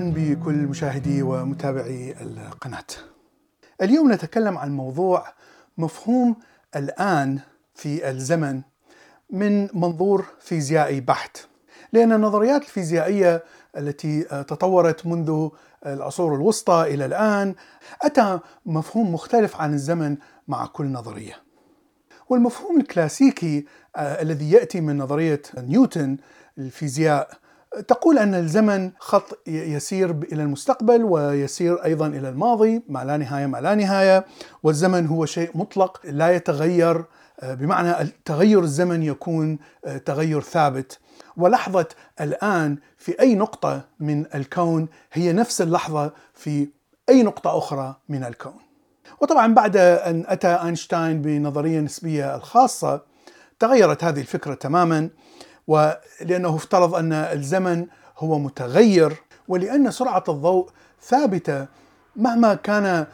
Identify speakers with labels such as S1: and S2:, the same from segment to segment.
S1: بكل مشاهدي ومتابعي القناة. اليوم نتكلم عن موضوع مفهوم الآن في الزمن من منظور فيزيائي بحت. لأن النظريات الفيزيائية التي تطورت منذ العصور الوسطى إلى الآن أتى مفهوم مختلف عن الزمن مع كل نظرية. والمفهوم الكلاسيكي الذي يأتي من نظرية نيوتن الفيزياء تقول أن الزمن خط يسير إلى المستقبل ويسير أيضا إلى الماضي مع لا نهاية مع لا نهاية والزمن هو شيء مطلق لا يتغير بمعنى تغير الزمن يكون تغير ثابت. ولحظة الآن في أي نقطة من الكون هي نفس اللحظة في أي نقطة أخرى من الكون. وطبعا بعد أن أتى أينشتاين بنظرية النسبية الخاصة تغيرت هذه الفكرة تماما. ولأنه افترض أن الزمن هو متغير ولأن سرعة الضوء ثابتة مهما كان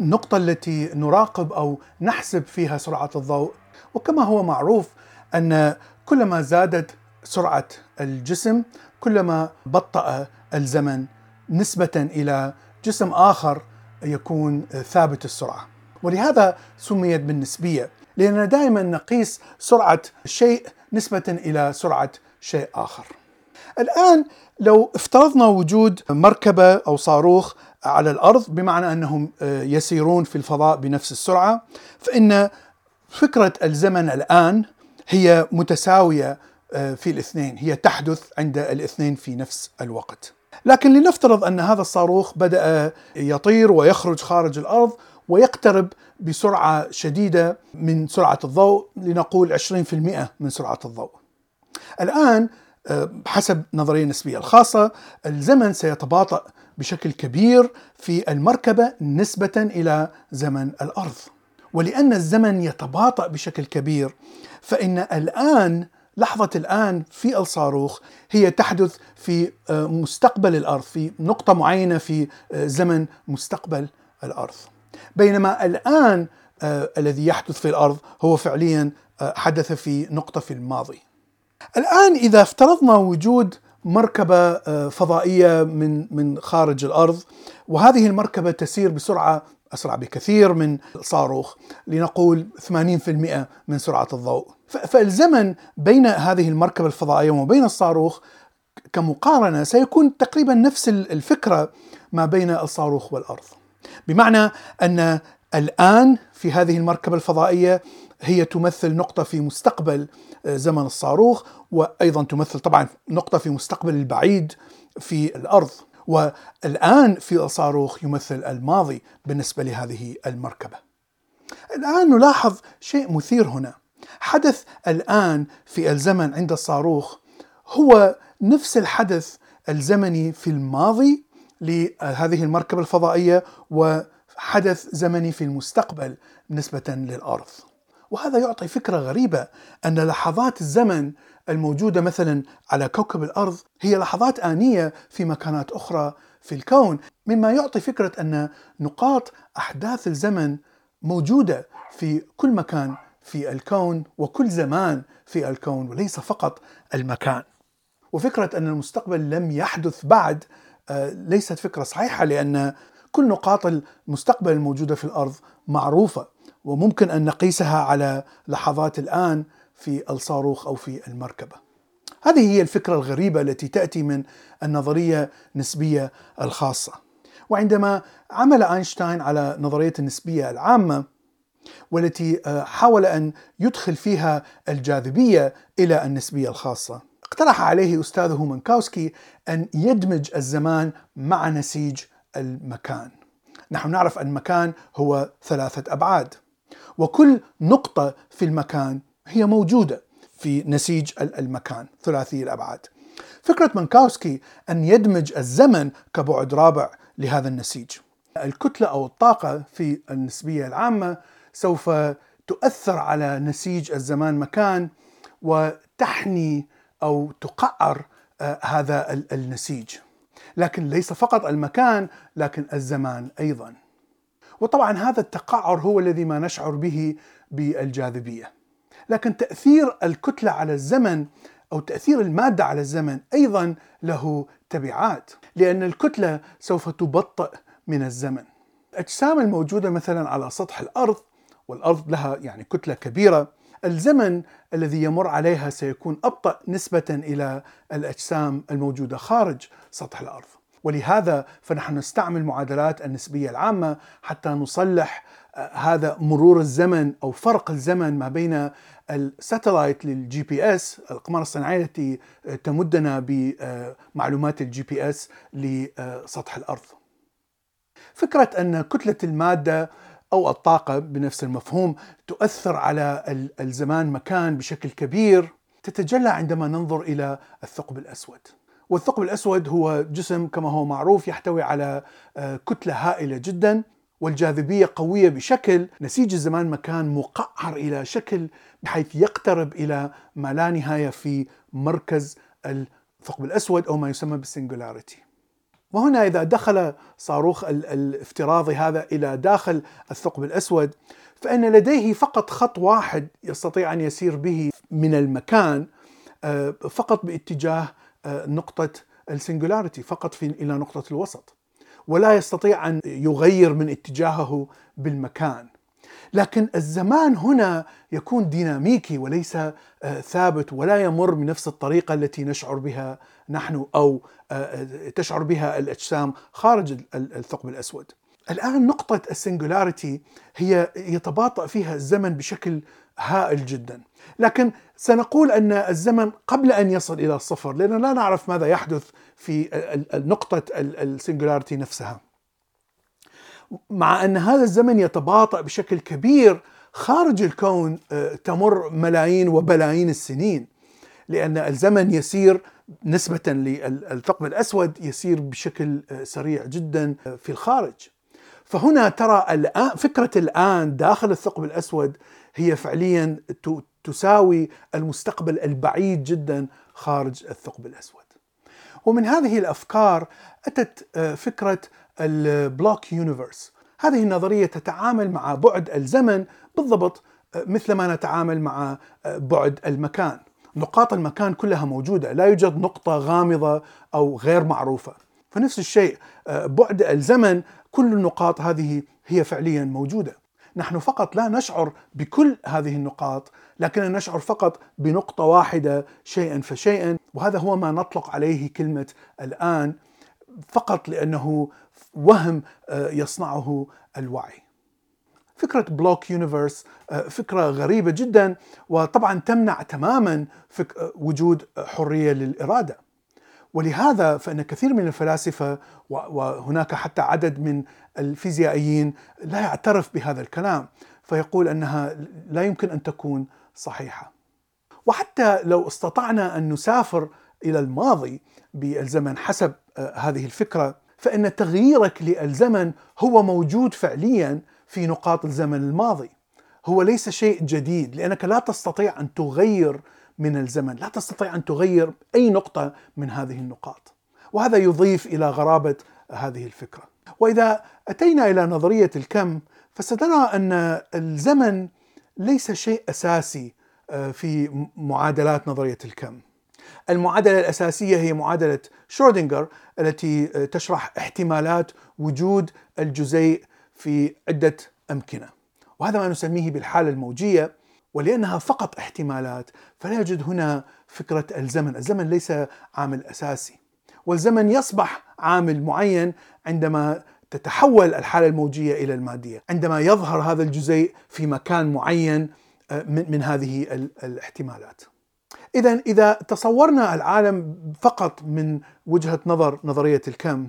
S1: النقطة التي نراقب أو نحسب فيها سرعة الضوء. وكما هو معروف أن كلما زادت سرعة الجسم كلما بطأ الزمن نسبة إلى جسم آخر يكون ثابت السرعة. ولهذا سميت بالنسبية لأننا دائما نقيس سرعة شيء نسبة إلى سرعة شيء آخر. الآن لو افترضنا وجود مركبة أو صاروخ على الأرض بمعنى أنهم يسيرون في الفضاء بنفس السرعة فإن فكرة الزمن الآن هي متساوية في الاثنين هي تحدث عند الاثنين في نفس الوقت. لكن لنفترض أن هذا الصاروخ بدأ يطير ويخرج خارج الأرض ويقترب بسرعة شديدة من سرعة الضوء لنقول 20% من سرعة الضوء. الآن حسب النظرية النسبية الخاصة الزمن سيتباطأ بشكل كبير في المركبة نسبة إلى زمن الأرض. ولأن الزمن يتباطأ بشكل كبير فإن الآن لحظة الآن في الصاروخ هي تحدث في مستقبل الأرض في نقطة معينة في زمن مستقبل الأرض. بينما الآن الذي يحدث في الأرض هو فعليا حدث في نقطة في الماضي. الآن إذا افترضنا وجود مركبة فضائية من من خارج الأرض وهذه المركبة تسير بسرعة أسرع بكثير من الصاروخ لنقول 80% من سرعة الضوء. فالزمن بين هذه المركبة الفضائية وبين الصاروخ كمقارنة سيكون تقريبا نفس الفكرة ما بين الصاروخ والأرض. بمعنى أن الآن في هذه المركبة الفضائية هي تمثل نقطة في مستقبل زمن الصاروخ وأيضا تمثل طبعا نقطة في مستقبل البعيد في الأرض. والآن في الصاروخ يمثل الماضي بالنسبة لهذه المركبة. الآن نلاحظ شيء مثير هنا. حدث الآن في الزمن عند الصاروخ هو نفس الحدث الزمني في الماضي لهذه المركبة الفضائية وحدث زمني في المستقبل نسبة للأرض. وهذا يعطي فكرة غريبة أن لحظات الزمن الموجودة مثلا على كوكب الأرض هي لحظات آنية في مكانات أخرى في الكون مما يعطي فكرة أن نقاط أحداث الزمن موجودة في كل مكان في الكون وكل زمان في الكون وليس فقط المكان. وفكرة أن المستقبل لم يحدث بعد ليست فكرة صحيحة لأن كل نقاط المستقبل الموجودة في الأرض معروفة وممكن أن نقيسها على لحظات الآن في الصاروخ أو في المركبة. هذه هي الفكرة الغريبة التي تأتي من النظرية النسبية الخاصة. وعندما عمل أينشتاين على نظرية النسبية العامة والتي حاول أن يدخل فيها الجاذبية إلى النسبية الخاصة اقترح عليه أستاذه منكاوسكي أن يدمج الزمان مع نسيج المكان. نحن نعرف أن المكان هو ثلاثة أبعاد وكل نقطة في المكان هي موجودة في نسيج المكان ثلاثي الأبعاد. فكرة منكاوسكي أن يدمج الزمن كبعد رابع لهذا النسيج. الكتلة أو الطاقة في النسبية العامة سوف تؤثر على نسيج الزمان مكان وتحني أو تقعر هذا النسيج. لكن ليس فقط المكان لكن الزمان أيضا. وطبعا هذا التقعر هو الذي ما نشعر به بالجاذبية. لكن تأثير الكتلة على الزمن أو تأثير المادة على الزمن أيضا له تبعات. لأن الكتلة سوف تبطئ من الزمن. الأجسام الموجودة مثلا على سطح الأرض والأرض لها يعني كتلة كبيرة الزمن الذي يمر عليها سيكون أبطأ نسبة إلى الأجسام الموجودة خارج سطح الأرض. ولهذا فنحن نستعمل معادلات النسبية العامة حتى نصلح آه، هذا مرور الزمن أو فرق الزمن ما بين ال satellite لل GPS الأقمار الصناعية التي تمدنا بمعلومات ال GPS لسطح الأرض. فكرة أن كتلة المادة أو الطاقة بنفس المفهوم تؤثر على الزمان مكان بشكل كبير تتجلى عندما ننظر إلى الثقب الأسود. والثقب الأسود هو جسم كما هو معروف يحتوي على آه، كتلة هائلة جدا والجاذبية قوية بشكل نسيج الزمان مكان مقعر إلى شكل بحيث يقترب إلى ما لا نهاية في مركز الثقب الأسود أو ما يسمى بالسنجولاريتي وهنا إذا دخل صاروخ الافتراضي هذا إلى داخل الثقب الأسود فإن لديه فقط خط واحد يستطيع أن يسير به من المكان آه، فقط باتجاه آه، نقطة ال singularity فقط في إلى نقطة الوسط ولا يستطيع أن يغير من اتجاهه بالمكان. لكن الزمان هنا يكون ديناميكي وليس آه، ثابت ولا يمر بنفس الطريقة التي نشعر بها نحن أو آه، تشعر بها الأجسام خارج الثقب الأسود. الآن نقطة ال singularity هي يتباطأ فيها الزمن بشكل هائل جدا لكن سنقول أن الزمن قبل أن يصل إلى الصفر لأن لا نعرف ماذا يحدث في نقطة السنجولاريتي نفسها مع أن هذا الزمن يتباطأ بشكل كبير خارج الكون آه، تمر ملايين وبلايين السنين لأن الزمن يسير نسبة للثقب الأسود يسير بشكل سريع جدا في الخارج. فهنا ترى الآن فكرة الآن داخل الثقب الأسود هي فعليا تساوي المستقبل البعيد جدا خارج الثقب الأسود. ومن هذه الأفكار أتت آه، فكرة البلوك يونيفرس. هذه النظرية تتعامل مع بعد الزمن بالضبط آه، مثل ما نتعامل مع آه، بعد المكان. نقاط المكان كلها موجودة لا يوجد نقطة غامضة أو غير معروفة. فنفس الشيء بعد الزمن كل النقاط هذه هي فعليا موجودة. نحن فقط لا نشعر بكل هذه النقاط لكننا نشعر فقط بنقطة واحدة شيئا فشيئا وهذا هو ما نطلق عليه كلمة الآن فقط لأنه وهم آه، يصنعه الوعي. فكرة block universe آه، فكرة غريبة جدا وطبعا تمنع تماما وجود حرية للإرادة. ولهذا فإن كثير من الفلاسفة وهناك حتى عدد من الفيزيائيين لا يعترف بهذا الكلام فيقول أنها لا يمكن أن تكون صحيحة. وحتى لو استطعنا أن نسافر إلى الماضي بالزمن حسب آه، هذه الفكرة فإن تغييرك للزمن هو موجود فعليا في نقاط الزمن الماضي. هو ليس شيء جديد لأنك لا تستطيع أن تغير من الزمن لا تستطيع أن تغير أي نقطة من هذه النقاط. وهذا يضيف إلى غرابة هذه الفكرة. وإذا أتينا إلى نظرية الكم فسترى أن الزمن ليس شيء أساسي آه، في معادلات نظرية الكم. المعادلة الأساسية هي معادلة شرودنجر التي آه، تشرح احتمالات وجود الجزيء في عدة أمكنة وهذا ما نسميه بالحالة الموجية ولأنها فقط احتمالات فلا يوجد هنا فكرة الزمن، الزمن ليس عامل أساسي والزمن يصبح عامل معين عندما تتحول الحالة الموجية إلى المادية، عندما يظهر هذا الجزيء في مكان معين آه، من هذه الاحتمالات. إذا إذا تصورنا العالم فقط من وجهة نظر نظرية الكم،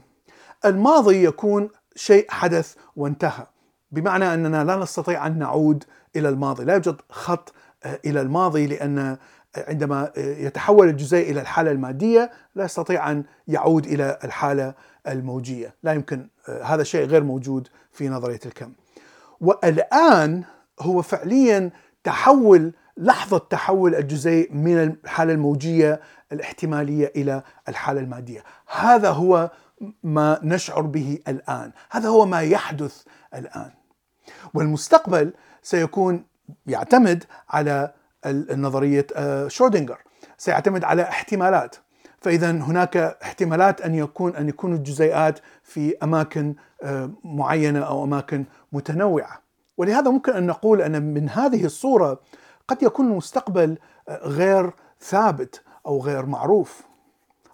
S1: الماضي يكون شيء حدث وانتهى، بمعنى أننا لا نستطيع أن نعود إلى الماضي، لا يوجد خط آه، إلى الماضي لأن آه، عندما آه، يتحول الجزيء إلى الحالة المادية لا يستطيع أن يعود إلى الحالة الموجية، لا يمكن هذا شيء غير موجود في نظرية الكم. والآن هو فعليا تحول لحظة تحول الجزيء من الحالة الموجية الاحتمالية إلى الحالة المادية، هذا هو ما نشعر به الآن، هذا هو ما يحدث الآن. والمستقبل سيكون يعتمد على نظريه آه، شرودنجر سيعتمد على احتمالات. فإذا هناك احتمالات أن يكون أن يكون الجزيئات في أماكن آه، معينة أو أماكن متنوعة. ولهذا ممكن أن نقول أن من هذه الصورة قد يكون المستقبل آه، غير ثابت أو غير معروف.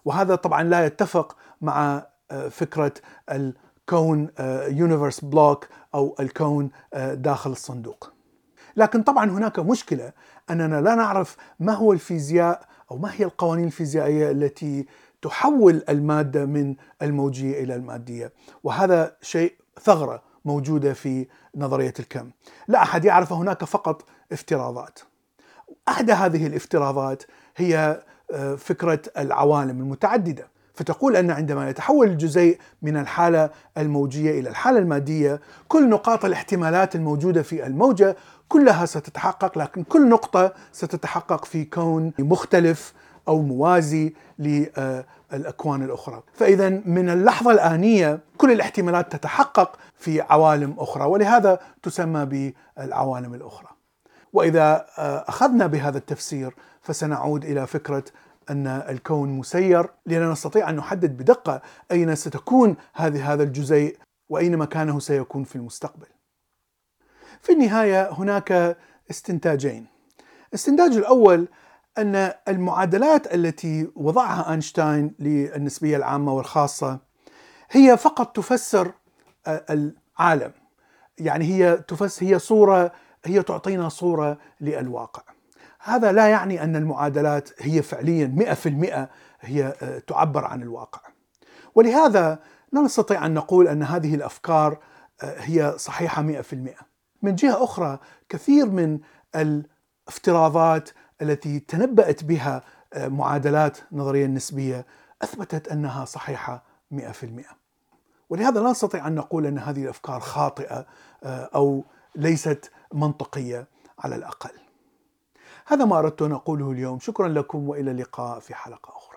S1: وهذا طبعا لا يتفق مع فكرة الكون universe block أو الكون داخل الصندوق. لكن طبعا هناك مشكلة أننا لا نعرف ما هو الفيزياء أو ما هي القوانين الفيزيائية التي تحول المادة من الموجية إلى المادية. وهذا شيء ثغرة موجودة في نظرية الكم. لا أحد يعرف هناك فقط افتراضات. احدى هذه الافتراضات هي آه، فكرة العوالم المتعددة. فتقول أن عندما يتحول الجزيء من الحالة الموجية إلى الحالة المادية كل نقاط الاحتمالات الموجودة في الموجة كلها ستتحقق لكن كل نقطة ستتحقق في كون مختلف أو موازي للأكوان الأخرى، فإذا من اللحظة الآنية كل الاحتمالات تتحقق في عوالم أخرى ولهذا تسمى بالعوالم الأخرى. وإذا أخذنا بهذا التفسير فسنعود إلى فكرة أن الكون مسير لأننا نستطيع أن نحدد بدقة أين ستكون هذه هذا الجزيء وأين مكانه سيكون في المستقبل. في النهاية هناك استنتاجين. الاستنتاج الأول أن المعادلات التي وضعها أينشتاين للنسبية العامة والخاصة هي فقط تفسر العالم. يعني هي تفسر هي صوره هي تعطينا صورة للواقع. هذا لا يعني أن المعادلات هي فعليا 100% هي آه، تعبر عن الواقع. ولهذا لا نستطيع أن نقول أن هذه الأفكار آه، هي صحيحة 100% من جهة أخرى كثير من الافتراضات التي تنبأت بها آه، معادلات نظرية النسبية أثبتت أنها صحيحة 100% ولهذا لا نستطيع أن نقول أن هذه الأفكار خاطئة أو ليست منطقية على الأقل. هذا ما أردت أن أقوله اليوم. شكرا لكم وإلى اللقاء في حلقة أخرى.